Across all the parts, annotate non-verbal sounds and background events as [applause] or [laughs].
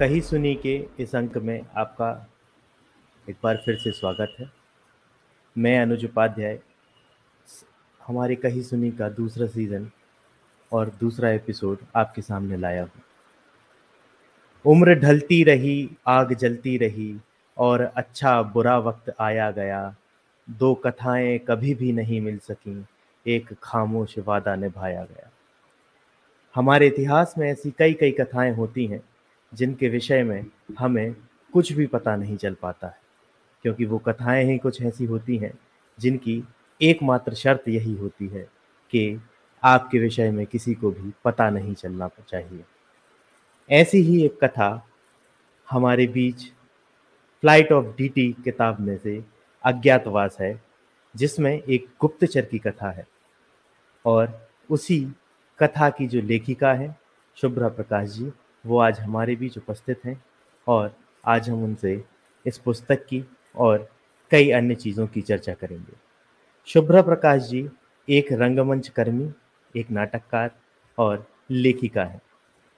कही सुनी के इस अंक में आपका एक बार फिर से स्वागत है। मैं अनुज उपाध्याय। हमारे कही सुनी का दूसरा सीज़न और दूसरा एपिसोड आपके सामने लाया हूँ। उम्र ढलती रही, आग जलती रही और अच्छा बुरा वक्त आया गया। दो कथाएँ कभी भी नहीं मिल सकीं, एक खामोश वादा निभाया गया। हमारे इतिहास में ऐसी कई कई कथाएँ होती हैं। जिनके विषय में हमें कुछ भी पता नहीं चल पाता है, क्योंकि वो कथाएँ ही कुछ ऐसी होती हैं जिनकी एकमात्र शर्त यही होती है कि आपके विषय में किसी को भी पता नहीं चलना चाहिए। ऐसी ही एक कथा हमारे बीच फ़्लाइट ऑफ़ डीटी किताब में से अज्ञातवास है, जिसमें एक गुप्तचर की कथा है और उसी कथा की जो लेखिका है, शुभ्रा प्रकाश जी वो आज हमारे बीच उपस्थित हैं और आज हम उनसे इस पुस्तक की और कई अन्य चीज़ों की चर्चा करेंगे। शुभ्रा प्रकाश जी एक रंगमंच कर्मी, एक नाटककार और लेखिका है।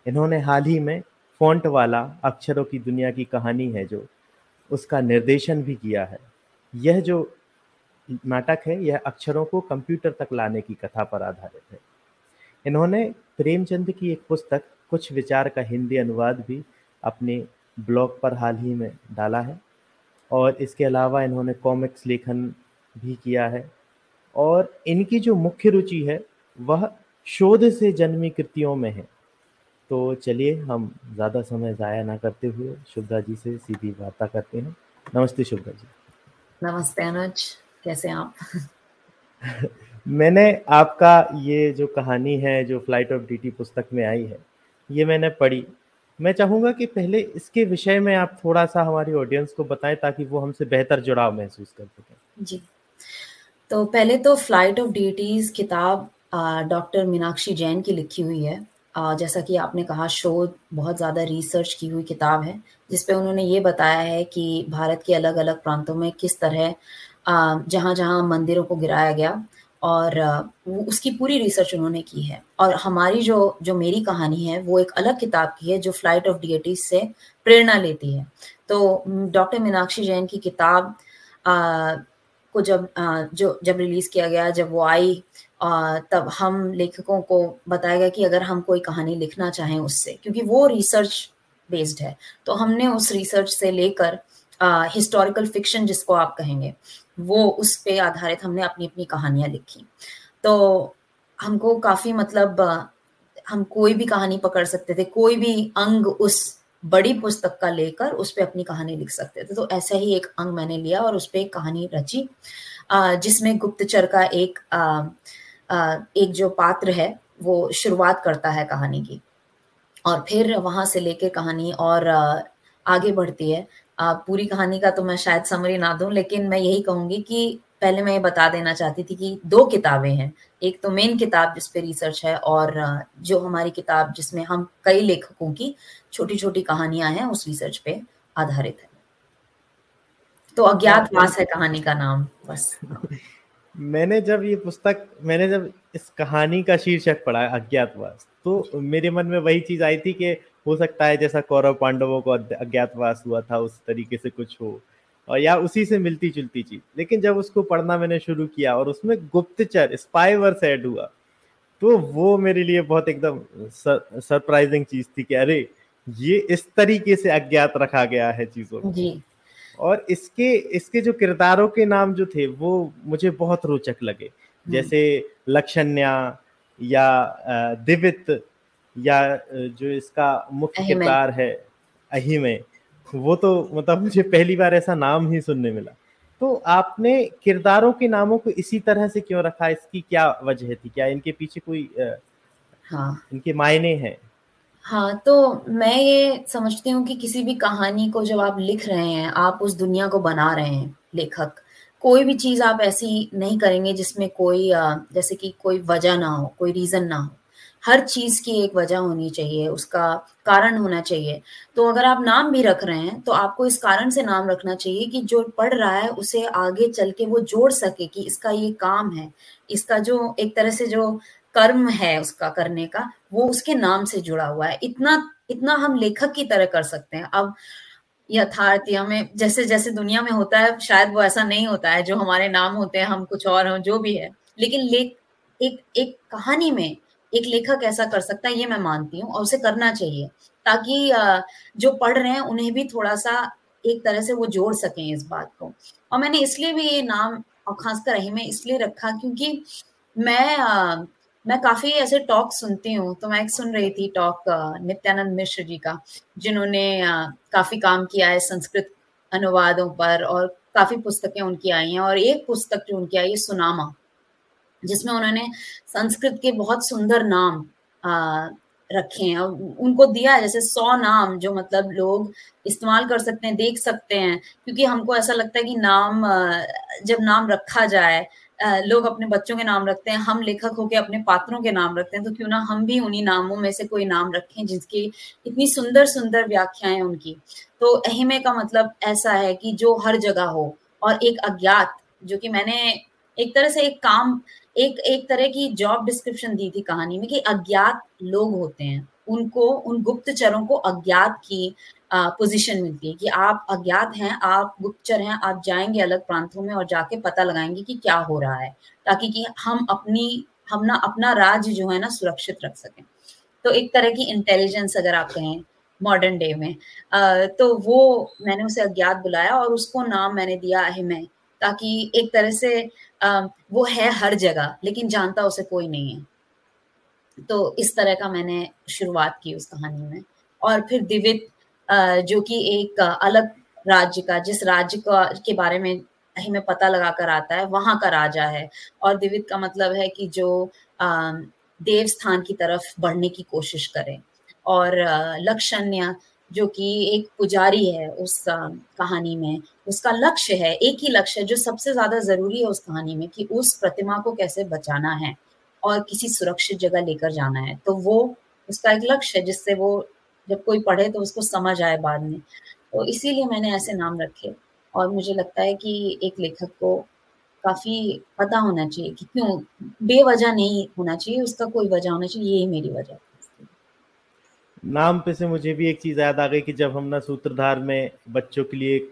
इन्होंने हाल ही में फॉन्ट वाला अक्षरों की दुनिया की कहानी है जो उसका निर्देशन भी किया है। यह जो नाटक है, यह अक्षरों को कंप्यूटर तक लाने की कथा पर आधारित है। इन्होंने प्रेमचंद की एक पुस्तक कुछ विचार का हिंदी अनुवाद भी अपने ब्लॉग पर हाल ही में डाला है। और इसके अलावा इन्होंने कॉमिक्स लेखन भी किया है। और इनकी जो मुख्य रुचि है वह शोध से जन्मी कृतियों में है। तो चलिए हम ज़्यादा समय ज़ाया ना करते हुए शुभ्रा जी से सीधी वार्ता करते हैं। नमस्ते शुभ्रा जी। नमस्ते अनुज कैसे आप? [laughs] मैंने आपका ये जो कहानी है जो फ़्लाइट ऑफ़ डीटी पुस्तक में आई है ये मैंने पढ़ी। मैं चाहूँगा कि पहले इसके विषय में आप थोड़ा सा हमारी ऑडियंस को बताएँ ताकि वो हमसे बेहतर जुड़ाव महसूस कर सकें। जी। तो पहले तो फ़्लाइट ऑफ़ डीटीज किताब डॉक्टर मीनाक्षी जैन की लिखी हुई है। आ, जैसा कि आपने कहा शोध बहुत ज़्यादा रिसर्च की हुई किताब है जिसपे उन्होंने ये बताया है कि भारत के अलग अलग प्रांतों में किस तरह जहाँ जहाँ मंदिरों को गिराया गया और उसकी पूरी रिसर्च उन्होंने की है। और हमारी जो जो मेरी कहानी है वो एक अलग किताब की है जो फ़्लाइट ऑफ़ डिएटीज से प्रेरणा लेती है। तो डॉक्टर मीनाक्षी जैन की किताब आ, को जब आ, जो जब रिलीज़ किया गया जब वो आई आ, तब हम लेखकों को बताया गया कि अगर हम कोई कहानी लिखना चाहें उससे क्योंकि वो रिसर्च बेस्ड है। तो हमने उस रिसर्च से लेकर हिस्टोरिकल फिक्शन जिसको आप कहेंगे, वो उस पे आधारित हमने अपनी अपनी कहानियाँ लिखी। तो हमको काफ़ी मतलब हम कोई भी कहानी पकड़ सकते थे, कोई भी अंग उस बड़ी पुस्तक का लेकर उस पर अपनी कहानी लिख सकते थे। तो ऐसा ही एक अंग मैंने लिया और उस पर एक कहानी रची जिसमें गुप्तचर का एक एक जो पात्र है, वो शुरुआत करता है कहानी की। और फिर वहाँ से लेके कहानी और आगे बढ़ती है। पूरी कहानी का तो मैं शायद समरी ना दूँ लेकिन मैं यही कहूँगी कि पहले मैं ये बता देना चाहती थी कि दो किताबें हैं। एक तो मेन किताब जिस पे रिसर्च है और जो हमारी किताब जिसमें हम कई लेखकों की छोटी छोटी कहानियाँ हैं उस रिसर्च पे आधारित है। तो अज्ञातवास है कहानी का नाम बस। [laughs] मैंने जब ये पुस्तक मैंने जब इस कहानी का शीर्षक पढ़ा अज्ञातवास तो मेरे मन में वही चीज़ आई थी कि हो सकता है जैसा कौरव पांडवों को अज्ञातवास हुआ था उस तरीके से कुछ हो। और या उसी से मिलती जुलती चीज़। लेकिन जब उसको पढ़ना मैंने शुरू किया और उसमें गुप्तचर स्पाई वर्स ऐड हुआ तो वो मेरे लिए बहुत एकदम सरप्राइजिंग चीज़ थी कि अरे ये इस तरीके से अज्ञात रखा गया है चीज़ों को। और इसके इसके जो किरदारों के नाम जो थे वो मुझे बहुत रोचक लगे। हम्म। जैसे लक्षण्या या दिवित या जो इसका मुख्य किरदार है अही में वो तो मतलब मुझे पहली बार ऐसा नाम ही सुनने मिला। तो आपने किरदारों के नामों को इसी तरह से क्यों रखा? इसकी क्या वजह थी? क्या इनके पीछे कोई हाँ। इनके मायने हैं? हाँ तो मैं ये समझती हूँ कि किसी भी कहानी को जब आप लिख रहे हैं आप उस दुनिया को बना रहे हैं लेखक कोई भी चीज़ आप ऐसी नहीं करेंगे जिसमें कोई जैसे कि कोई वजह ना हो कोई रीजन ना हो। हर चीज़ की एक वजह होनी चाहिए, उसका कारण होना चाहिए। तो अगर आप नाम भी रख रहे हैं तो आपको इस कारण से नाम रखना चाहिए कि जो पढ़ रहा है, उसे आगे चल के वो जोड़ सके कि इसका ये काम है। इसका जो एक तरह से जो कर्म है उसका करने का, वो उसके नाम से जुड़ा हुआ है। इतना इतना हम लेखक की तरह कर सकते हैं। अब यथार्थ या में, जैसे जैसे दुनिया में होता है, शायद वो ऐसा नहीं होता है, जो हमारे नाम होते हैं, हम कुछ और हो, जो भी है। लेकिन लेख, एक एक कहानी में एक लेखक ऐसा कर सकता है, ये मैं मानती हूँ, और उसे करना चाहिए, ताकि जो पढ़ रहे हैं, उन्हें भी थोड़ा सा एक तरह से वो जोड़ सकें इस बात को। और मैंने इसलिए भी ये नाम, और खासकर रही में इसलिए रखा क्योंकि मैं मैं काफ़ी ऐसे टॉक सुनती हूँ तो मैं एक सुन रही थी टॉक नित्यानंद मिश्र जी का, जिन्होंने काफ़ी काम किया है संस्कृत अनुवादों पर, और काफ़ी पुस्तकें उनकी आई हैं, और एक पुस्तक जो उनकी आई है, सुनामा। जिसमें उन्होंने संस्कृत के बहुत सुंदर नाम आ, रखे हैं। उनको दिया है जैसे सौ नाम जो मतलब लोग इस्तेमाल कर सकते हैं देख सकते हैं। क्योंकि हमको ऐसा लगता है कि नाम जब नाम रखा जाए लोग अपने बच्चों के नाम रखते हैं हम लेखक होके अपने पात्रों के नाम रखते हैं तो क्यों ना हम भी उन्हीं नामों में से कोई नाम रखें जिसकी इतनी सुंदर सुंदर व्याख्याएँ उनकी। तो अहिमे का मतलब ऐसा है कि जो हर जगह हो और एक अज्ञात जो कि मैंने एक तरह से एक काम, एक एक तरह की जॉब डिस्क्रिप्शन दी थी कहानी में कि अज्ञात लोग होते हैं। उनको, उन गुप्तचरों को अज्ञात की पोजीशन मिलती है कि आप अज्ञात हैं, आप गुप्तचर हैं, आप जाएँगे अलग प्रांतों में और जाके पता लगाएँगे कि क्या हो रहा है, ताकि कि हम अपनी, हम ना, अपना राज्य जो है ना सुरक्षित रख सकें। तो एक तरह की इंटेलिजेंस अगर आप कहें मॉडर्न डे में तो वो मैंने उसे अज्ञात बुलाया और उसको नाम मैंने दिया अहिमय, ताकि एक तरह से वो है हर जगह, लेकिन जानता उसे कोई नहीं है। तो इस तरह का मैंने शुरुआत की उस कहानी में। और फिर दिवित जो कि एक अलग राज्य का, जिस राज्य का, के बारे में हमें पता लगा कर आता है, वहाँ का राजा है। और दिवित का मतलब है कि जो देव स्थान की तरफ़ बढ़ने की कोशिश करे। और लक्षण्य जो कि एक पुजारी है उस कहानी में। उसका लक्ष्य है, एक ही लक्ष्य है, जो सबसे ज़्यादा ज़रूरी है उस कहानी में, कि उस प्रतिमा को कैसे बचाना है और किसी सुरक्षित जगह लेकर जाना है। तो वो, उसका एक लक्ष्य है, जिससे वो जब कोई पढ़े तो उसको समझ आए बाद में। तो इसीलिए मैंने ऐसे नाम रखे और मुझे लगता है कि एक लेखक को काफ़ी पता होना चाहिए कि क्यों, बेवजह नहीं होना चाहिए, उसका कोई वजह होना चाहिए, यही मेरी वजह नाम पे से मुझे भी एक चीज़ याद आ गई कि जब हम ना सूत्रधार में बच्चों के लिए एक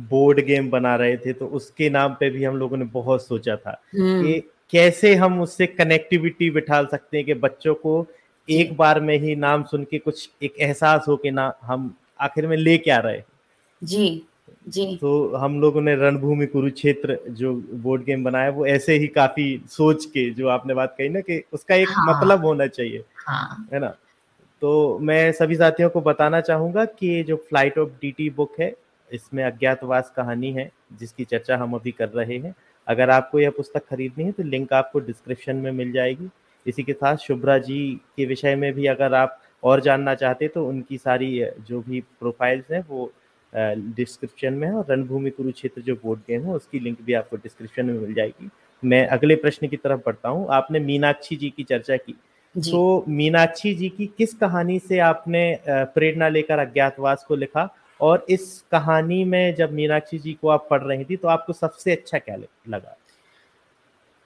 बोर्ड गेम बना रहे थे तो उसके नाम पे भी हम लोगों ने बहुत सोचा था हम्म। कि कैसे हम उससे कनेक्टिविटी बिठा सकते हैं कि बच्चों को एक बार में ही नाम सुन के कुछ एक एहसास हो कि ना हम आखिर में ले क्या रहे। जी जी। तो हम लोगों ने रणभूमि कुरुक्षेत्र जो बोर्ड गेम बनाया वो ऐसे ही काफ़ी सोच के जो आपने बात कही ना कि उसका एक हाँ, मतलब होना चाहिए हाँ, है ना? तो मैं सभी साथियों को बताना चाहूँगा कि जो फ़्लाइट ऑफ़ डीटी बुक है, इसमें अज्ञातवास कहानी है, जिसकी चर्चा हम अभी कर रहे हैं। अगर आपको यह पुस्तक खरीदनी है तो लिंक आपको डिस्क्रिप्शन में मिल जाएगी। इसी के साथ शुभ्रा जी के विषय में भी अगर आप और जानना चाहते तो उनकी सारी जो भी प्रोफाइल्स हैं, वो डिस्क्रिप्शन में है और रणभूमि कुरुक्षेत्र जो बोर्ड गेम है, उसकी लिंक भी आपको डिस्क्रिप्शन में मिल जाएगी। मैं अगले प्रश्न की तरफ़ बढ़ता हूँ। आपने मीनाक्षी जी की चर्चा की। तो मीनाक्षी जी की किस कहानी से आपने प्रेरणा लेकर अज्ञातवास को लिखा? और इस कहानी में जब मीनाक्षी जी को आप पढ़ रही थी तो आपको सबसे अच्छा क्या लगा?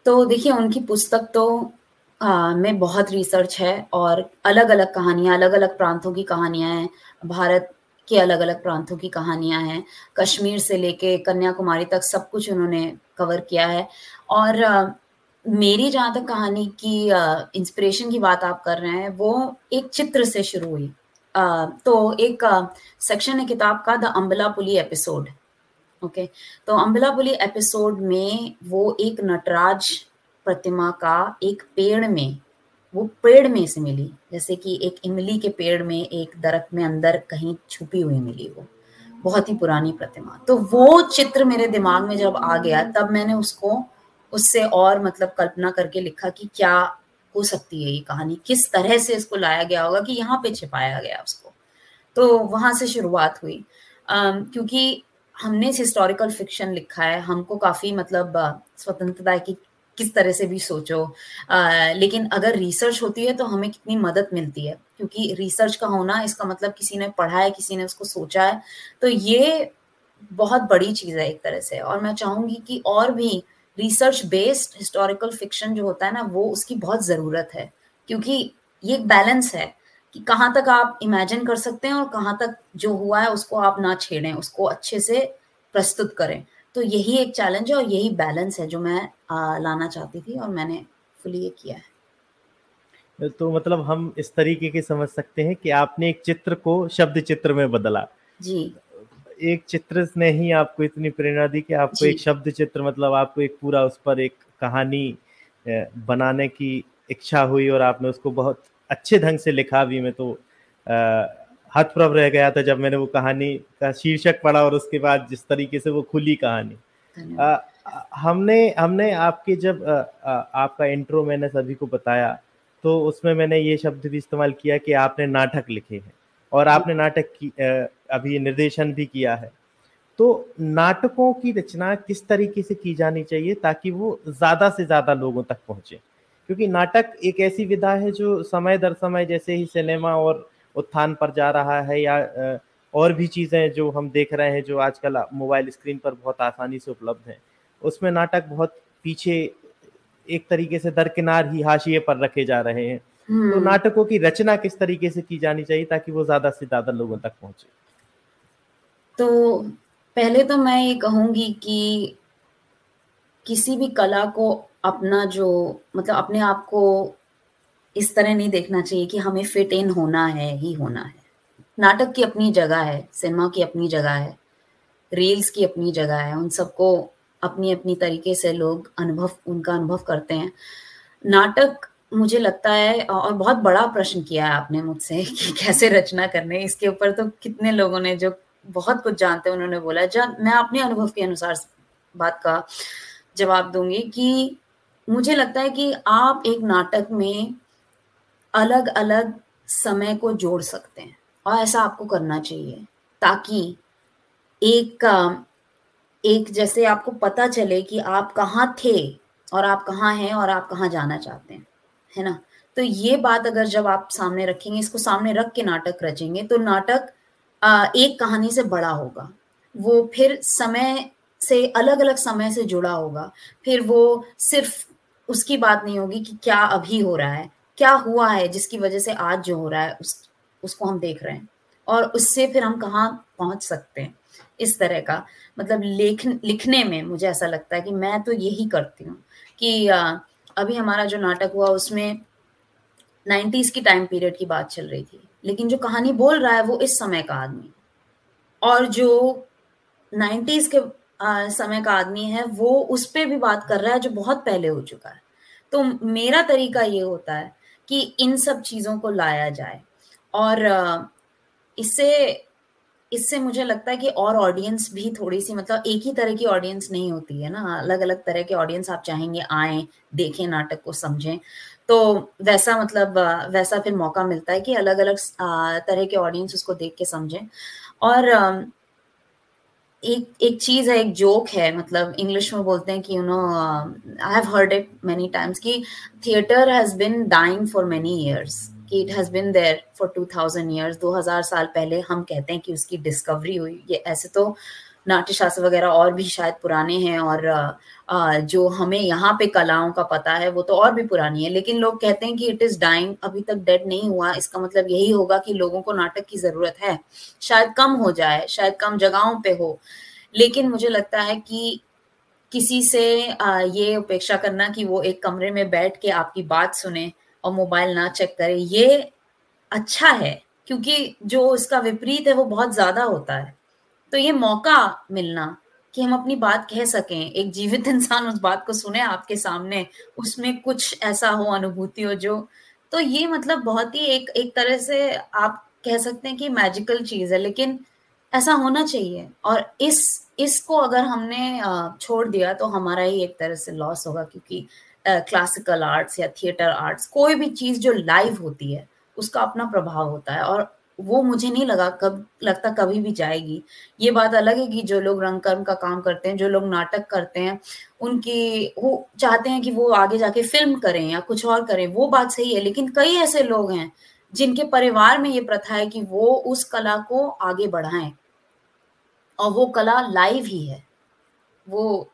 तो देखिए उनकी पुस्तक तो आ, में बहुत रिसर्च है और अलग अलग कहानियाँ अलग अलग प्रांतों की कहानियाँ हैं। भारत के अलग अलग प्रांतों की कहानियाँ हैं। कश्मीर से लेके कन्याकुमारी तक सब कुछ उन्होंने कवर किया है। और मेरी जहाँ तक कहानी की इंस्पिरेशन की बात आप कर रहे हैं, वो एक चित्र से शुरू हुई। तो एक सेक्शन है किताब का द अम्बला पुली एपिसोड ओके तो अम्बला पुली एपिसोड में वो एक नटराज प्रतिमा का एक पेड़ में, वो पेड़ में से मिली। जैसे कि एक इमली के पेड़ में, एक दरख्त में अंदर कहीं छुपी हुई मिली वो। बहुत ही पुरानी प्रतिमा। तो वो चित्र मेरे दिमाग में जब आ गया, तब मैंने उसको उससे और मतलब कल्पना करके लिखा कि क्या हो सकती है ये कहानी किस तरह से इसको लाया गया होगा कि यहाँ पे छिपाया गया उसको। तो वहाँ से शुरुआत हुई। um, क्योंकि हमने हिस्टोरिकल फिक्शन लिखा है हमको काफ़ी मतलब स्वतंत्रता है कि किस तरह से भी सोचो। आ, लेकिन अगर रिसर्च होती है तो हमें कितनी मदद मिलती है क्योंकि रिसर्च का होना इसका मतलब किसी ने पढ़ा है किसी ने उसको सोचा है तो ये बहुत बड़ी चीज़ है एक तरह से। और मैं चाहूँगी कि और भी रिसर्च बेस्ड हिस्टोरिकल फिक्शन जो होता है ना वो उसकी बहुत ज़रूरत है क्योंकि ये एक बैलेंस है कि कहाँ तक आप इमेजिन कर सकते हैं और कहाँ तक जो हुआ है उसको आप ना छेड़ें उसको अच्छे से प्रस्तुत करें। तो यही एक चैलेंज है और यही बैलेंस है जो मैं आ, लाना चाहती थी और मैंने फुली ये किया है। तो मतलब हम इस तरीके के समझ सकते हैं कि आपने एक चित्र को शब्द चित्र में बदला। जी। एक चित्र ने ही आपको इतनी प्रेरणा दी कि आपको एक शब्द चित्र मतलब आपको एक पूरा उस पर एक कहानी बनाने की इच्छा हुई और आपने उसको बहुत अच्छे ढंग से लिखा भी। मैं तो हथप्रभ रह गया था जब मैंने वो कहानी का शीर्षक पढ़ा और उसके बाद जिस तरीके से वो खुली कहानी। आ, हमने हमने आपके जब आ, आ, आपका इंट्रो मैंने सभी को बताया तो उसमें मैंने ये शब्द भी इस्तेमाल किया कि आपने नाटक लिखे हैं और आपने नाटक की अभी निर्देशन भी किया है। तो नाटकों की रचना किस तरीके से की जानी चाहिए ताकि वो ज़्यादा से ज़्यादा लोगों तक पहुँचे? क्योंकि नाटक एक ऐसी विधा है जो समय दर समय जैसे ही सिनेमा और उत्थान पर जा रहा है या और भी चीज़ें जो हम देख रहे हैं जो आजकल मोबाइल स्क्रीन पर बहुत आसानी से उपलब्ध हैं उसमें नाटक बहुत पीछे एक तरीके से दरकिनार ही हाशिए पर रखे जा रहे हैं। तो हम्म। नाटकों की रचना किस तरीके से की जानी चाहिए ताकि वो ज़्यादा से ज़्यादा लोगों तक पहुँचे? तो पहले तो मैं ये कहूँगी कि किसी भी कला को अपना जो मतलब अपने आप को इस तरह नहीं देखना चाहिए कि हमें फिट इन होना है, ही होना है। नाटक की अपनी जगह है, सिनेमा की अपनी जगह है रील्स की अपनी जगह है, उन सबको अपनी अपनी तरीके से लोग अनुभव, उनका अनुभव करते हैं। नाटक मुझे लगता है, और बहुत बड़ा प्रश्न किया है आपने मुझसे [laughs] कि कैसे रचना करने इसके ऊपर तो कितने लोगों ने जो बहुत कुछ जानते हैं, उन्होंने बोला। जब मैं अपने अनुभव के अनुसार बात का जवाब दूँगी कि मुझे लगता है कि आप एक नाटक में अलग अलग समय को जोड़ सकते हैं और ऐसा आपको करना चाहिए ताकि एक का एक जैसे आपको पता चले कि आप कहाँ थे और आप कहाँ हैं और आप कहाँ जाना चाहते हैं, है ना? तो ये बात अगर जब आप सामने रखेंगे, इसको सामने रख के नाटक रचेंगे तो नाटक एक कहानी से बड़ा होगा। वो फिर समय से अलग अलग समय से जुड़ा होगा। फिर वो सिर्फ़ उसकी बात नहीं होगी कि क्या अभी हो रहा है, क्या हुआ है, जिसकी वजह से आज जो हो रहा है, उस, उसको हम देख रहे हैं। और उससे फिर हम कहाँ पहुँच सकते हैं, इस तरह का। मतलब लेख लिखने में मुझे ऐसा लगता है कि मैं तो यही करती हूँ कि अभी हमारा जो नाटक हुआ, उसमें नाइन्टीज की टाइम पीरियड की बात चल रही थी। लेकिन जो कहानी बोल रहा है वो इस समय का आदमी और जो नाइन्टीज के आ, समय का आदमी है वो उस पर भी बात कर रहा है जो बहुत पहले हो चुका है। तो मेरा तरीका ये होता है कि इन सब चीज़ों को लाया जाए। और इससे इससे मुझे लगता है कि और ऑडियंस भी थोड़ी सी मतलब एक ही तरह की ऑडियंस नहीं होती है ना। अलग अलग तरह के ऑडियंस आप चाहेंगे आए देखें नाटक को समझें। तो वैसा मतलब वैसा फिर मौका मिलता है कि अलग अलग तरह के ऑडियंस उसको देख के समझें। और एक एक चीज़ है, एक जोक है मतलब इंग्लिश में बोलते हैं कि you know I have heard it many times कि theatre has been dying for many years कि it has been there for two thousand years दो हज़ार साल पहले हम कहते हैं कि उसकी डिस्कवरी हुई, ये ऐसे तो नाट्य शास्त्र वगैरह और भी शायद पुराने हैं और जो हमें यहाँ पे कलाओं का पता है, वो तो और भी पुरानी है। लेकिन लोग कहते हैं कि इट इज़ डाइंग अभी तक डेड नहीं हुआ। इसका मतलब यही होगा कि लोगों को नाटक की ज़रूरत है। शायद कम हो जाए, शायद कम जगहों पे हो। लेकिन मुझे लगता है कि किसी से ये उपेक्षा करना कि वो एक कमरे में बैठ के आपकी बात सुने और मोबाइल ना चेक करे, ये अच्छा है। क्योंकि जो इसका विपरीत है, वो बहुत ज़्यादा होता है। तो ये मौका मिलना कि हम अपनी बात कह सकें, एक जीवित [laughs] इंसान उस बात को सुने आपके सामने, उसमें कुछ ऐसा हो, अनुभूति हो जो तो ये मतलब बहुत ही एक एक तरह से आप कह सकते हैं कि मैजिकल चीज़ है, लेकिन ऐसा होना चाहिए। और इस, इसको अगर हमने छोड़ दिया तो हमारा ही एक तरह से लॉस होगा, क्योंकि क्लासिकल आर्ट्स या थिएटर आर्ट्स कोई भी चीज़ जो लाइव होती है, उसका अपना प्रभाव होता है। और वो मुझे नहीं लगा कब, लगता कभी भी जाएगी। ये बात अलग है कि जो लोग रंगकर्म का काम करते हैं, जो लोग नाटक करते हैं, उनकी वो चाहते हैं कि वो आगे जाके फ़िल्म करें या कुछ और करें, वो बात सही है। लेकिन कई ऐसे लोग हैं जिनके परिवार में ये प्रथा है कि वो उस कला को आगे बढ़ाएँ। और वो कला लाइव ही है। वो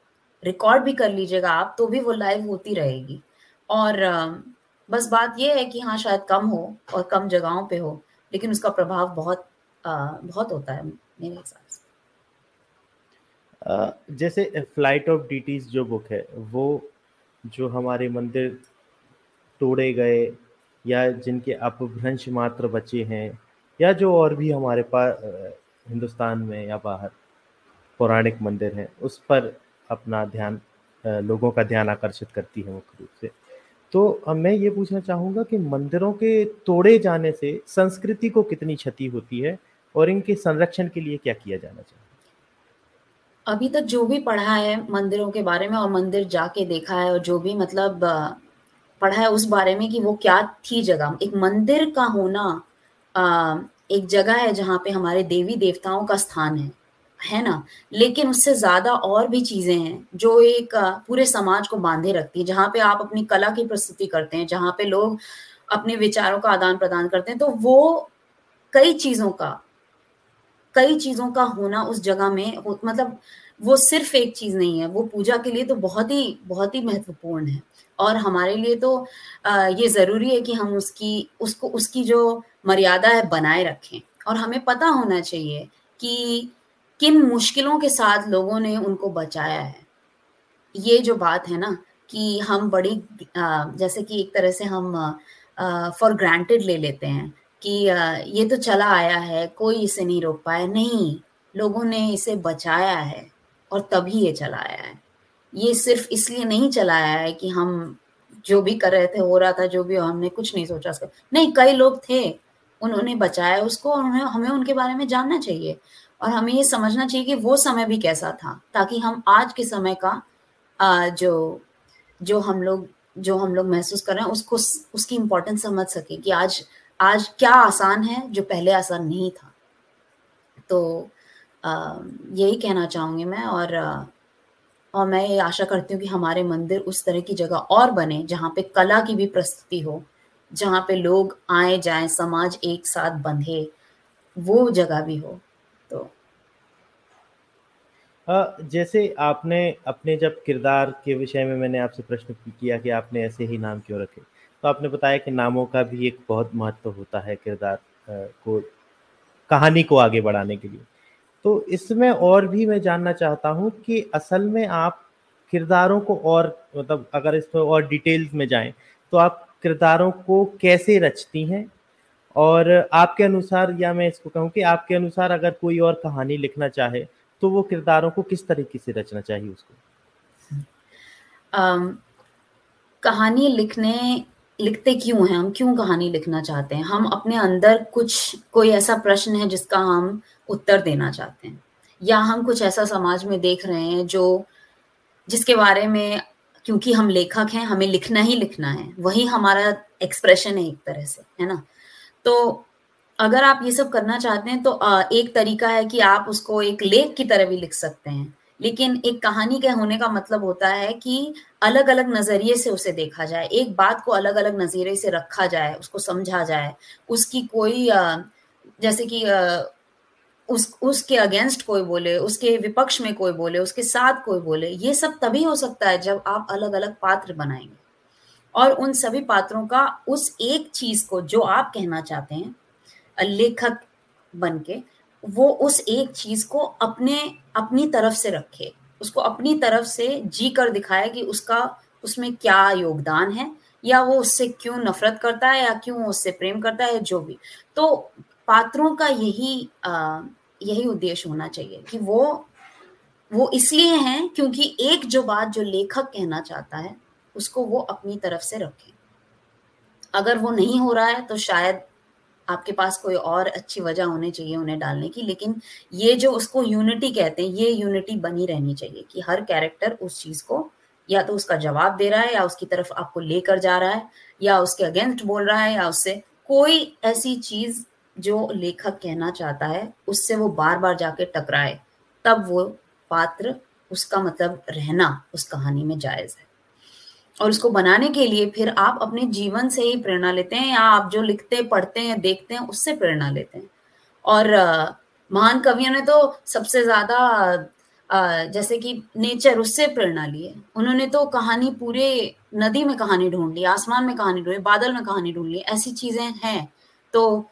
रिकॉर्ड भी कर लीजिएगा आप तो भी वो लाइव होती रहेगी। और बस बात यह है कि हाँ शायद कम हो और कम जगहों पे हो। लेकिन उसका प्रभाव बहुत बहुत होता है मेरे हिसाब से। जैसे फ़्लाइट ऑफ़ डीटीज जो बुक है, वो जो हमारे मंदिर तोड़े गए या जिनके अपभ्रंश मात्र बचे हैं या जो और भी हमारे पास हिंदुस्तान में या बाहर पौराणिक मंदिर हैं, उस पर अपना ध्यान लोगों का ध्यान आकर्षित करती है मुख्य रूप से। तो मैं ये पूछना चाहूँगा कि मंदिरों के तोड़े जाने से संस्कृति को कितनी क्षति होती है और इनके संरक्षण के लिए क्या किया जाना चाहिए? अभी तक जो भी पढ़ा है मंदिरों के बारे में और मंदिर जाके देखा है और जो भी मतलब पढ़ा है उस बारे में कि वो क्या थी जगह। एक मंदिर का होना एक जगह है जहाँ पे हमारे देवी देवताओं का स्थान है। है ना? लेकिन उससे ज़्यादा और भी चीज़ें हैं, जो एक पूरे समाज को बांधे रखती है, जहाँ पे आप अपनी कला की प्रस्तुति करते हैं, जहाँ पे लोग अपने विचारों का आदान प्रदान करते हैं तो वो कई चीज़ों का, कई चीज़ों का होना उस जगह में मतलब वो सिर्फ़ एक चीज़ नहीं है, वो पूजा के लिए तो बहुत ही बहुत ही महत्वपूर्ण है। और हमारे लिए तो ये ज़रूरी है कि हम उसकी, उसको, उसकी जो मर्यादा है, बनाए रखें। और हमें पता होना चाहिए कि किन मुश्किलों के साथ लोगों ने उनको बचाया है? ये जो बात है ना, कि हम बड़ी जैसे कि एक तरह से हम फॉर ग्रांटेड ले लेते हैं कि ये तो चला आया है, कोई इसे नहीं रोक पाया। नहीं, लोगों ने इसे बचाया है और तभी ये चला आया है। ये सिर्फ़ इसलिए नहीं चला आया है कि हम जो भी कर रहे थे, हो रहा था, जो भी हमने कुछ नहीं सोचा नहीं, कई लोग थे उन्होंने बचाया उसको और हमें हमें उनके बारे में जानना चाहिए। और हमें ये समझना चाहिए कि वो समय भी कैसा था, ताकि हम आज के समय का जो जो हम लोग, जो हम लोग महसूस कर रहे हैं, उसको उसकी इम्पोर्टेंस समझ सके कि आज आज क्या आसान है जो पहले आसान नहीं था। तो यही कहना चाहूँगी मैं और और मैं ये आशा करती हूँ कि हमारे मंदिर उस तरह की जगह और बने जहाँ पे कला की भी प्रस्तुति हो जहाँ पे लोग आए जाएँ, समाज एक साथ बंधे, वो जगह भी हो तो। जैसे आपने अपने जब किरदार के विषय में मैंने आपसे प्रश्न किया कि आपने ऐसे ही नाम क्यों रखे तो आपने बताया कि नामों का भी एक बहुत महत्व होता है किरदार को, कहानी को आगे बढ़ाने के लिए। तो इसमें और भी मैं जानना चाहता हूँ कि असल में आप किरदारों को और मतलब अगर इसमें और डिटेल्स में जाएँ तो आप किरदारों को कैसे रचती हैं? और आपके अनुसार या मैं इसको कहूँ कि आपके अनुसार अगर कोई और कहानी लिखना चाहे तो वो किरदारों को किस तरीके से रचना चाहिए उसको? um, कहानी लिखने लिखते क्यों हैं? हम क्यों कहानी लिखना चाहते हैं? हम अपने अंदर कुछ कोई ऐसा प्रश्न है जिसका हम उत्तर देना चाहते हैं? या हम कुछ ऐसा समाज में देख रहे हैं जो जिसके बारे में क्योंकि हम लेखक हैं, हमें लिखना ही लिखना है। वही हमारा एक्सप्रेशन है एक तरह से, है ना? तो अगर आप ये सब करना चाहते हैं तो एक तरीका है कि आप उसको एक लेख की तरह भी लिख सकते हैं। लेकिन एक कहानी के होने का मतलब होता है कि अलग अलग नज़रिए से उसे देखा जाए। एक बात को अलग अलग नज़रिए से रखा जाए, उसको समझा जाए। उसकी कोई जैसे कि उस, उसके अगेंस्ट कोई बोले, उसके विपक्ष में कोई बोले, उसके साथ कोई बोले, ये सब तभी हो सकता है जब आप अलग अलग पात्र बनाएँगे। और उन सभी पात्रों का उस एक चीज़ को जो आप कहना चाहते हैं लेखक बन के वो उस एक चीज़ को अपने, अपनी तरफ़ से रखे। उसको अपनी तरफ़ से जी कर दिखाए कि उसका, उसमें क्या योगदान है, या वो उससे क्यों नफरत करता है, या क्यों उससे प्रेम करता है, जो भी। तो पात्रों का यही आ, यही उद्देश्य होना चाहिए कि वो वो इसलिए हैं क्योंकि एक जो बात जो लेखक कहना चाहता है उसको वो अपनी तरफ़ से रखे। अगर वो नहीं हो रहा है तो शायद आपके पास कोई और अच्छी वजह होनी चाहिए उन्हें डालने की लेकिन ये जो उसको यूनिटी कहते हैं ये यूनिटी बनी रहनी चाहिए कि हर कैरेक्टर उस चीज़ को या तो उसका जवाब दे रहा है या उसकी तरफ़ आपको लेकर जा रहा है या उसके अगेंस्ट बोल रहा है या उससे कोई ऐसी चीज़ जो लेखक कहना चाहता है, उससे वो बार बार जाके टकराए, तब वो पात्र उसका मतलब रहना उस कहानी में जायज़ है। और उसको बनाने के लिए फिर आप अपने जीवन से ही प्रेरणा लेते हैं या आप जो लिखते हैं पढ़ते हैं, देखते हैं, उससे प्रेरणा लेते हैं। और महान कवियों ने तो सबसे ज़्यादा जैसे कि नेचर उससे प्रेरणा लिए उन्होंने तो कहानी पूरे नदी में कहानी ढूंढ ली, आसमान में कहानी ढूंढ ली बादल में कहानी ढूंढ ली, ऐसी चीज़ें हैं। तो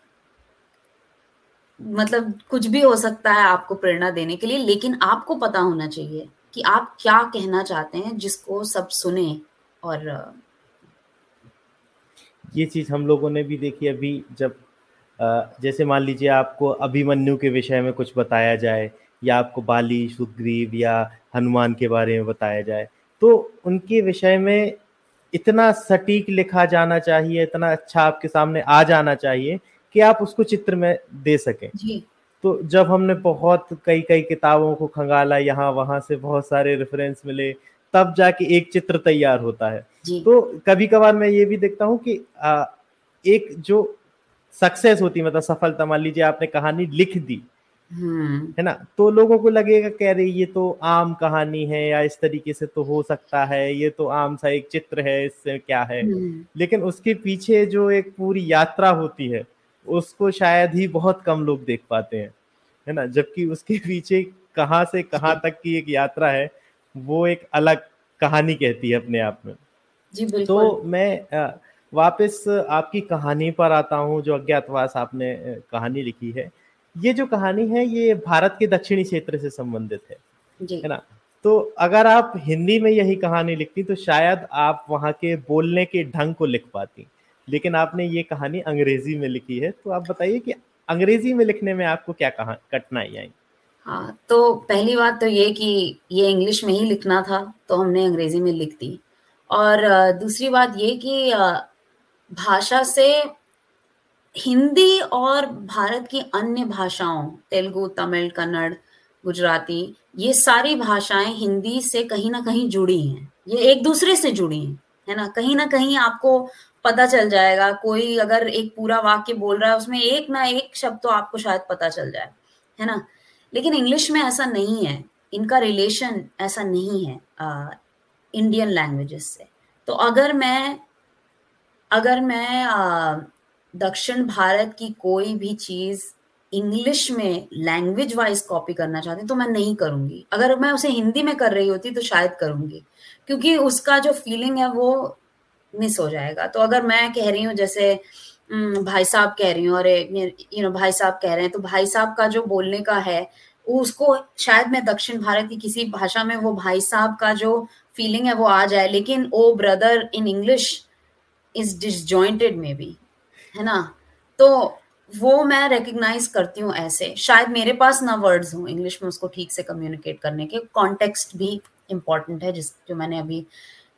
मतलब कुछ भी हो सकता है आपको प्रेरणा देने के लिए, लेकिन आपको पता होना चाहिए कि आप क्या कहना चाहते हैं, जिसको सब सुने और ये चीज़ हम लोगों ने भी देखी अभी जब जैसे मान लीजिए आपको अभिमन्यु के विषय में कुछ बताया जाए, या आपको बाली, सुग्रीव या हनुमान के बारे में बताया जाए तो उनके विषय में इतना सटीक लिखा जाना चाहिए, इतना अच्छा आपके सामने आ जाना चाहिए कि आप उसको चित्र में दे सकें। जी। तो जब हमने बहुत कई कई किताबों को खंगाला यहाँ वहाँ से बहुत सारे रेफरेंस मिले तब जाके एक चित्र तैयार होता है। तो कभी कभार मैं ये भी देखता हूँ कि आ, एक जो सक्सेस होती मतलब सफलता मान लीजिए आपने कहानी लिख दी। हम्म। है ना? तो लोगों को लगेगा कह रही ये तो आम कहानी है या इस तरीके से तो हो सकता है ये तो आम सा एक चित्र है इससे क्या है? हम्म। लेकिन उसके पीछे जो एक पूरी यात्रा होती है उसको शायद ही बहुत कम लोग देख पाते हैं है ना? जबकि उसके पीछे कहाँ से कहाँ तक की एक यात्रा है वो एक अलग कहानी कहती है अपने आप में। जी बिल्कुल। तो मैं वापस आपकी कहानी पर आता हूँ जो अज्ञातवास आपने कहानी लिखी है। ये जो कहानी है ये भारत के दक्षिणी क्षेत्र से संबंधित है जी। है ना? तो अगर आप हिंदी में यही कहानी लिखती तो शायद आप वहाँ के बोलने के ढंग को लिख पाती। लेकिन आपने ये कहानी अंग्रेज़ी में लिखी है तो आप बताइए कि अंग्रेज़ी में लिखने में आपको क्या कहा, कठिनाई आई? हाँ तो पहली बात तो ये कि ये इंग्लिश में ही लिखना था तो हमने अंग्रेज़ी में लिख दी। और दूसरी बात ये कि भाषा से हिंदी और भारत की अन्य भाषाओं, तेलुगु, तमिल, कन्नड़, गुजराती, ये सारी भाषाएँ हिंदी से कहीं ना कहीं जुड़ी हैं। ये एक दूसरे से जुड़ी हैं, है ना? कहीं ना कहीं आपको पता चल जाएगा। कोई अगर एक पूरा वाक्य बोल रहा है, उसमें एक ना एक शब्द तो आपको शायद पता चल जाए, है ना? लेकिन इंग्लिश में ऐसा नहीं है। इनका रिलेशन ऐसा नहीं है इंडियन लैंग्वेजेस से। तो अगर मैं अगर मैं दक्षिण भारत की कोई भी चीज़ इंग्लिश में लैंग्वेज वाइज कॉपी करना चाहती तो मैं नहीं करूँगी। अगर मैं उसे हिंदी में कर रही होती तो शायद करूँगी। क्योंकि उसका जो फीलिंग है, वो मिस हो जाएगा। तो अगर मैं कह रही हूँ, जैसे भाई साहब कह रही हूँ और यू नो भाई साहब कह रहे हैं तो भाई साहब का जो बोलने का है उसको शायद मैं दक्षिण भारत की किसी भाषा में वो भाई साहब का जो फीलिंग है वो आ जाए, लेकिन O brother in English is disjointed may be है ना? तो वो मैं रिकग्नाइज करती हूँ ऐसे। शायद मेरे पास ना वर्ड्स हों इंग्लिश में उसको ठीक से कम्युनिकेट करने के कॉन्टेक्स्ट भी इम्पोर्टेंट है, जिस जो मैंने अभी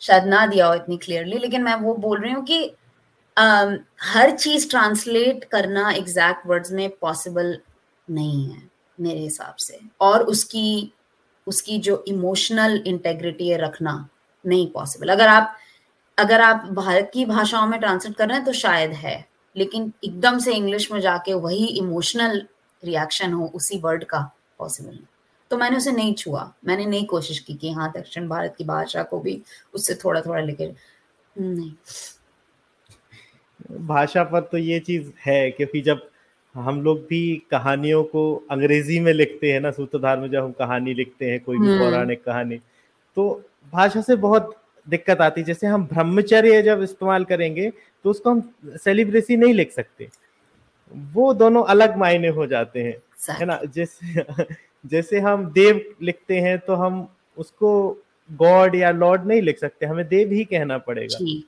शायद ना दिया हो इतनी क्लियरली लेकिन मैं वो बोल रही हूँ कि um, हर चीज़ ट्रांसलेट करना एग्जैक्ट वर्ड्स में पॉसिबल नहीं है मेरे हिसाब से। और उसकी उसकी जो इमोशनल इंटेग्रिटी है रखना नहीं पॉसिबल अगर आप अगर आप भारत की भाषाओं में ट्रांसलेट कर रहे हैं तो शायद है लेकिन एकदम से इंग्लिश में जाके वही इमोशनल रिएक्शन हो उसी वर्ड का पॉसिबल नहीं। तो मैंने उसे नहीं छुआ। मैंने नहीं कोशिश की कि हाँ दक्षिण भारत की भाषा को भी उससे थोड़ा थोड़ा लेके नहीं। भाषा पर तो ये चीज़ है क्योंकि जब हम लोग भी कहानियों को अंग्रेज़ी में लिखते हैं ना सूत्रधार में जब हम कहानी लिखते हैं कोई भी हम्म। पौराणिक कहानी तो भाषा से बहुत दिक्कत आती है। जैसे हम ब्रह्मचर्य जब इस्तेमाल करेंगे तो उसको हम सेलिब्रेसी नहीं लिख सकते। वो दोनों अलग मायने हो जाते हैं है ना? जैसे जैसे हम देव लिखते हैं तो हम उसको गॉड या लॉर्ड नहीं लिख सकते हमें देव ही कहना पड़ेगा जी,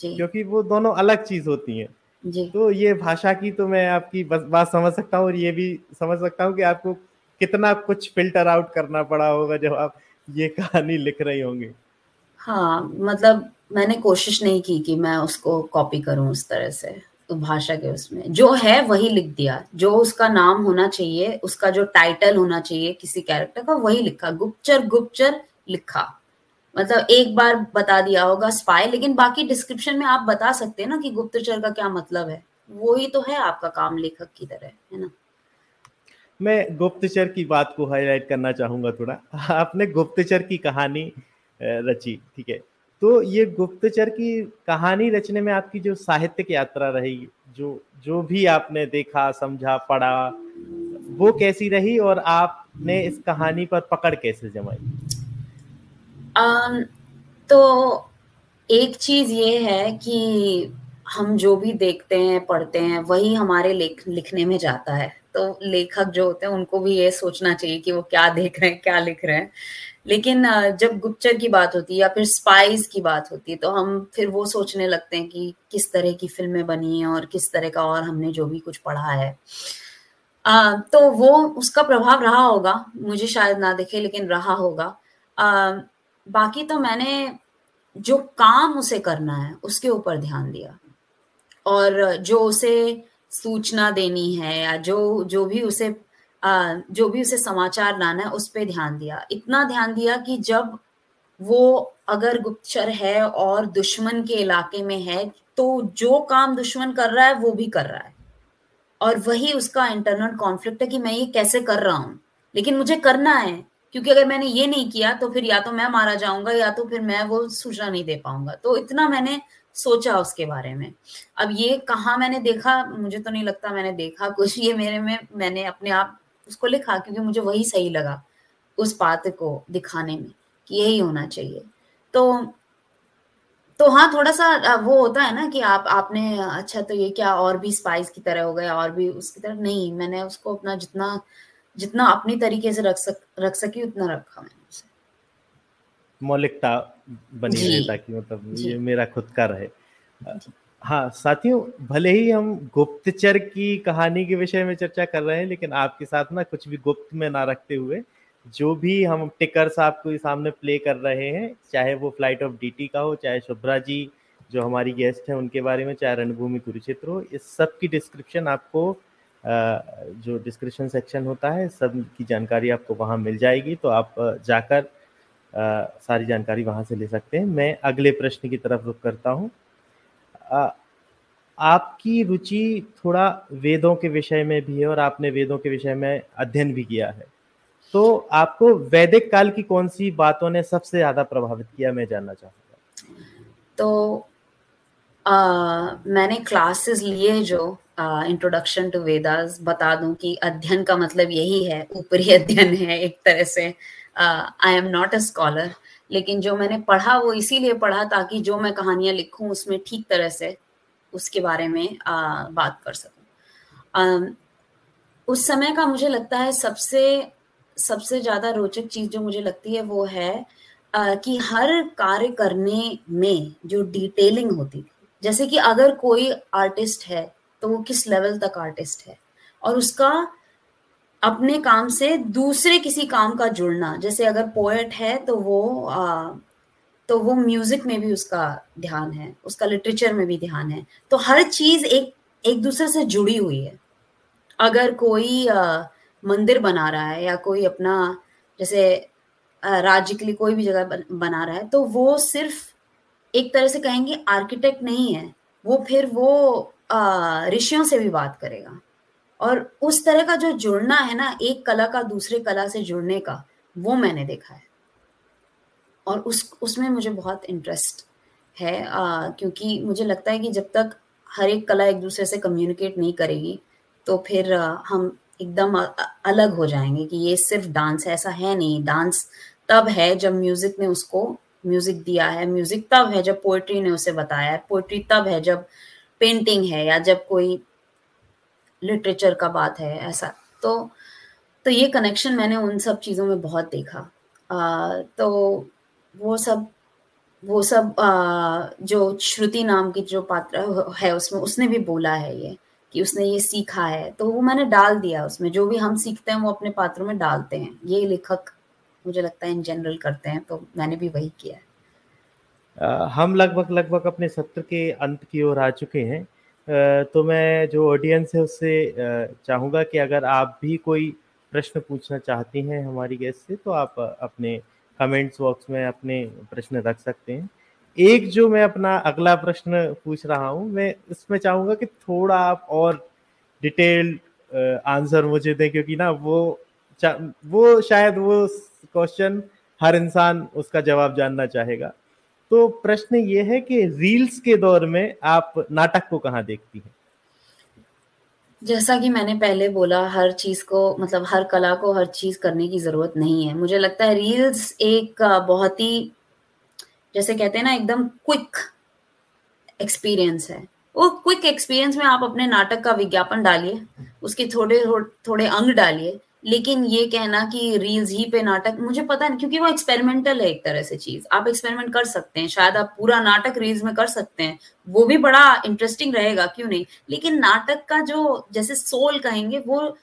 जी. क्योंकि वो दोनों अलग चीज़ होती है जी. तो ये भाषा की तो मैं आपकी बात समझ सकता हूँ और ये भी समझ सकता हूँ कि आपको कितना कुछ फ़िल्टर आउट करना पड़ा होगा जब आप ये कहानी लिख रही होंगी हाँ मतलब मैंने कोशिश नहीं की कि मैं उसको कॉपी करूँ उस तरह से भाषा के उसमें। जो है, वही लिख दिया। जो उसका नाम होना चाहिए, उसका जो टाइटल होना चाहिए किसी कैरेक्टर का, वही लिखा। गुप्तचर गुप्तचर लिखा। मतलब एक बार बता दिया होगा स्पाई लेकिन बाकी डिस्क्रिप्शन में आप बता सकते हैं ना कि गुप्तचर का क्या मतलब है। वो ही तो है आपका काम लेखक की तरह, है ना? मैं गुप्तचर की बात को हाईलाइट करना चाहूँगा थोड़ा। आपने गुप्तचर की कहानी रची, ठीक है? तो ये गुप्तचर की कहानी रचने में आपकी जो साहित्यिक यात्रा रही, जो जो भी आपने देखा, समझा, पढ़ा, वो कैसी रही और आपने इस कहानी पर पकड़ कैसे जमाई? तो एक चीज़ ये है कि हम जो भी देखते हैं, पढ़ते हैं, वही हमारे लिख, लिखने में जाता है। तो लेखक जो होते हैं उनको भी ये सोचना चाहिए कि वो क्या देख रहे हैं क्या लिख रहे हैं। लेकिन जब गुप्तचर की बात होती है या फिर स्पाइस की बात होती है तो हम फिर वो सोचने लगते हैं कि किस तरह की फ़िल्में बनी हैं और किस तरह का और हमने जो भी कुछ पढ़ा है। आ, तो वो उसका प्रभाव रहा होगा मुझे शायद ना दिखे लेकिन रहा होगा। आ, बाकी तो मैंने जो काम उसे करना है उसके ऊपर ध्यान दिया। और जो उसे सूचना देनी है या जो जो भी उसे जो भी उसे समाचार लाना है, उस पर ध्यान दिया। इतना ध्यान दिया कि जब वो अगर गुप्तचर है और दुश्मन के इलाके में है तो जो काम दुश्मन कर रहा है, वो भी कर रहा है। और वही उसका इंटरनल कॉन्फ्लिक्ट है कि मैं ये कैसे कर रहा हूँ। लेकिन मुझे करना है, क्योंकि अगर मैंने ये नहीं किया तो फिर या तो मैं मारा जाऊँगा, या तो फिर मैं वो सूचना नहीं दे पाऊँगा। तो इतना मैंने सोचा उसके बारे में। अब ये कहा मैंने देखा, मुझे तो नहीं लगता मैंने देखा कुछ। ये मेरे में, मैंने अपने आप उसको लिखा क्योंकि मुझे वही सही लगा उस पात्र को दिखाने में कि यही होना चाहिए। तो तो हाँ थोड़ा सा वो होता है ना कि आप, आपने अच्छा तो ये क्या और भी स्पाइस की तरह हो गया और भी उसकी तरह? नहीं, मैंने उसको अपना जितना जितना अपनी तरीके से रख सक, रख सकी, उतना रखा मैंने। मौलिकता बनी रहे ताकि मतलब ये मेरा खुद का रहे। हाँ साथियों भले ही हम गुप्तचर की कहानी के विषय में चर्चा कर रहे हैं लेकिन आपके साथ ना कुछ भी गुप्त में ना रखते हुए जो भी हम टिकर्स आपको सामने प्ले कर रहे हैं चाहे वो फ़्लाइट ऑफ़ डीटी का हो चाहे शुभ्रा जी जो हमारी गेस्ट है उनके बारे में चाहे रणभूमि कुरुक्षेत्र हो इस सब की डिस्क्रिप्शन आपको जो डिस्क्रिप्शन सेक्शन होता है सब की जानकारी आपको वहाँ मिल जाएगी। तो आप जाकर सारी जानकारी वहाँ से ले सकते हैं। मैं अगले प्रश्न की तरफ़ रुख करता हूँ। आपकी रुचि थोड़ा वेदों के विषय में भी है और आपने वेदों के विषय में अध्ययन भी किया है। तो आपको वैदिक काल की कौन सी बातों ने सबसे ज़्यादा प्रभावित किया मैं जानना चाहूँगा? तो आ, मैंने क्लासेस लिए जो इंट्रोडक्शन टू वेदास बता दूँ कि अध्ययन का मतलब यही है ऊपरी [laughs] अध्ययन है एक तरह से। I am not a scholar लेकिन जो मैंने पढ़ा वो इसीलिए पढ़ा ताकि जो मैं कहानियाँ लिखूं उसमें ठीक तरह से उसके बारे में आ, बात कर सकूँ। उस समय का मुझे लगता है सबसे सबसे ज़्यादा रोचक चीज़ जो मुझे लगती है वो है आ, कि हर कार्य करने में जो डिटेलिंग होती थी जैसे कि अगर कोई आर्टिस्ट है तो वो किस लेवल तक आर्टिस्ट है? और उसका अपने काम से दूसरे किसी काम का जुड़ना। जैसे अगर पोएट है तो वो आ, तो वो म्यूज़िक में भी उसका ध्यान है उसका लिटरेचर में भी ध्यान है। तो हर चीज़ एक एक दूसरे से जुड़ी हुई है। अगर कोई आ, मंदिर बना रहा है या कोई अपना जैसे राज्य के लिए कोई भी जगह बना रहा है तो वो सिर्फ़ एक तरह से कहेंगे आर्किटेक्ट नहीं है। वो फिर वो ऋषियों से भी बात करेगा। और उस तरह का जो जुड़ना है ना एक कला का दूसरे कला से जुड़ने का वो मैंने देखा है। और उस उसमें मुझे बहुत इंटरेस्ट है आ, क्योंकि मुझे लगता है कि जब तक हर एक कला एक दूसरे से कम्युनिकेट नहीं करेगी तो फिर आ, हम एकदम अलग हो जाएँगे कि ये सिर्फ़ डांस है ऐसा है नहीं। डांस तब है जब म्यूज़िक ने उसको म्यूज़िक दिया है। म्यूज़िक तब है जब पोइट्री ने उसे बताया है। पोइट्री तब है जब पेंटिंग है या जब कोई लिटरेचर का बात है ऐसा। तो तो ये कनेक्शन मैंने उन सब चीज़ों में बहुत देखा। आ, तो वो सब वो सब आ, जो श्रुति नाम की जो पात्र है उसमें उसने भी बोला है ये कि उसने ये सीखा है। तो वो मैंने डाल दिया उसमें जो भी हम सीखते हैं वो अपने पात्रों में डालते हैं। ये लेखक मुझे लगता है इन जनरल करते हैं तो मैंने भी वही किया है। हम लगभग लगभग अपने सत्र के अंत की ओर आ चुके हैं। तो मैं जो ऑडियंस है, उससे चाहूँगा कि अगर आप भी कोई प्रश्न पूछना चाहती हैं हमारी गेस्ट से तो आप अपने कमेंट्स बॉक्स में अपने प्रश्न रख सकते हैं। एक जो मैं अपना अगला प्रश्न पूछ रहा हूँ, मैं इसमें चाहूँगा कि थोड़ा आप और डिटेल आंसर मुझे दें, क्योंकि ना वो वो शायद वो क्वेश्चन हर इंसान उसका जवाब जानना चाहेगा। तो प्रश्न ये है कि रील्स के दौर में आप नाटक को कहाँ देखती हैं? जैसा कि मैंने पहले बोला, हर चीज़ को मतलब हर कला को हर चीज़ करने की ज़रूरत नहीं है। मुझे लगता है रील्स एक बहुत ही, जैसे कहते हैं ना, एकदम क्विक एक्सपीरियंस है। वो क्विक एक्सपीरियंस में आप अपने नाटक का विज्ञापन डालिए, उसके थोड़े थोड़े अंग डालिए लेकिन ये कहना कि रील्स ही पे नाटक, मुझे पता नहीं, क्योंकि वो एक्सपेरिमेंटल है एक तरह से चीज़। आप एक्सपेरिमेंट कर सकते हैं, शायद आप पूरा नाटक रील्स में कर सकते हैं, वो भी बड़ा इंटरेस्टिंग रहेगा, क्यों नहीं? लेकिन नाटक का जो, जैसे सोल कहेंगे, वो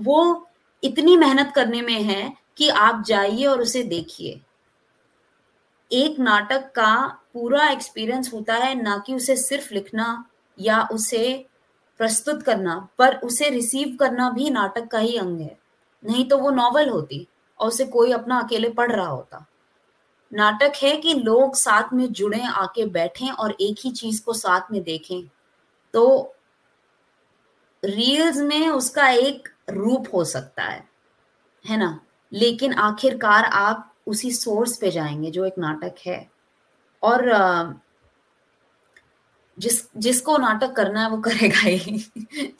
वो इतनी मेहनत करने में है कि आप जाइए और उसे देखिए। एक नाटक का पूरा एक्सपीरियंस होता है ना कि उसे सिर्फ़ लिखना या उसे प्रस्तुत करना, पर उसे रिसीव करना भी नाटक का ही अंग है। नहीं तो वो नॉवल होती और उसे कोई अपना अकेले पढ़ रहा होता। नाटक है कि लोग साथ में जुड़े, आके बैठे और एक ही चीज़ को साथ में देखें। तो रील्स में उसका एक रूप हो सकता है है ना? लेकिन आखिरकार आप उसी सोर्स पे जाएँगे जो एक नाटक है। और जिस जिसको नाटक करना है वो करेगा ही।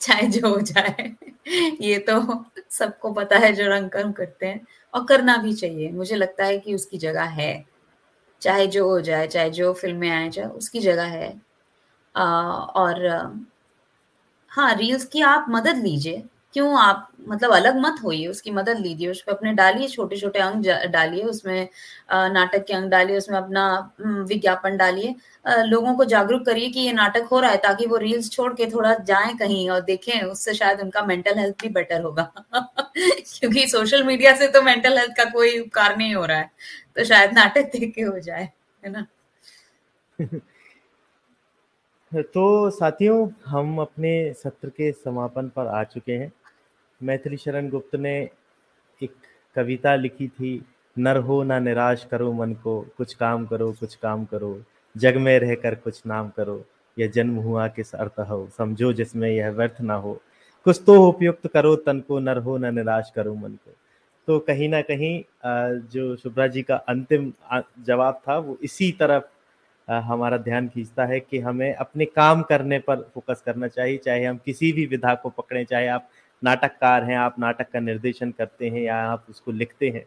चाहे जो हो जाए। ये तो सबको पता है जो रंग कर्म करते हैं। और करना भी चाहिए। मुझे लगता है कि उसकी जगह है। चाहे जो हो जाए चाहे जो फ़िल्में आए जाए उसकी जगह है। आ, और हाँ रील्स की आप मदद लीजिए। क्यों आप मतलब अलग मत होइए, उसकी मदद लीजिए, उस पर अपने डालिए छोटे छोटे अंग डालिए, उसमें नाटक के अंग डालिए, उसमें अपना विज्ञापन डालिए। लोगों को जागरूक करिए कि ये नाटक हो रहा है ताकि वो रील्स छोड़ के थोड़ा जाएँ कहीं और देखें, उससे शायद उनका मेंटल हेल्थ भी बेटर होगा। [laughs] क्योंकि सोशल मीडिया से तो मेंटल हेल्थ का कोई उपकार नहीं हो रहा है तो शायद नाटक देख के हो जाए, है ना? [laughs] तो साथियों, हम अपने सत्र के समापन पर आ चुके हैं। मैथिली शरण गुप्त ने एक कविता लिखी थी, नर हो ना निराश करो मन को, कुछ काम करो, कुछ काम करो, जग में रहकर कुछ नाम करो, यह जन्म हुआ किस अर्थ हो, समझो जिसमें यह व्यर्थ ना हो, कुछ तो उपयुक्त करो तन को, नर हो ना निराश करो मन को। तो कहीं ना कहीं जो शुभ्रा जी का अंतिम जवाब था, वो इसी तरफ़ हमारा ध्यान खींचता है कि हमें अपने काम करने पर फोकस करना चाहिए, चाहे हम किसी भी विधा को पकड़ें, चाहे आप नाटककार हैं, आप नाटक का निर्देशन करते हैं या आप उसको लिखते हैं।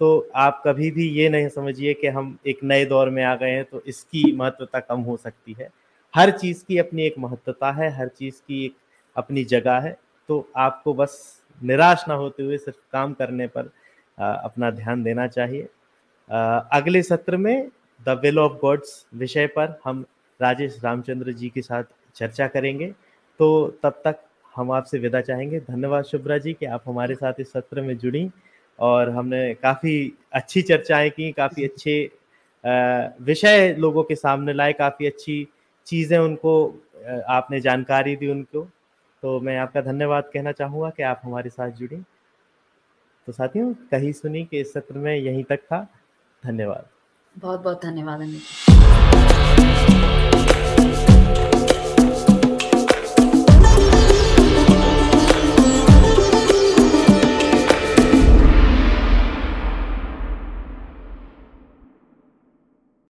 तो आप कभी भी ये नहीं समझिए कि हम एक नए दौर में आ गए हैं तो इसकी महत्वता कम हो सकती है। हर चीज़ की अपनी एक महत्वता है, हर चीज़ की एक अपनी जगह है तो आपको बस निराश ना होते हुए सिर्फ़ काम करने पर अपना ध्यान देना चाहिए। अगले सत्र में द विल ऑफ़ गॉड्स विषय पर हम राजेश रामचंद्र जी के साथ चर्चा करेंगे। तो तब तक हम आपसे विदा चाहेंगे। धन्यवाद शुभ्रा जी कि आप हमारे साथ इस सत्र में जुड़ी और हमने काफ़ी अच्छी चर्चाएँ की, काफ़ी अच्छे विषय लोगों के सामने लाए, काफ़ी अच्छी चीज़ें उनको आपने जानकारी दी उनको। तो मैं आपका धन्यवाद कहना चाहूँगा कि आप हमारे साथ जुड़ी। तो साथियों, कही सुनी कि इस सत्र में यहीं तक था। धन्यवाद। बहुत बहुत धन्यवाद अमित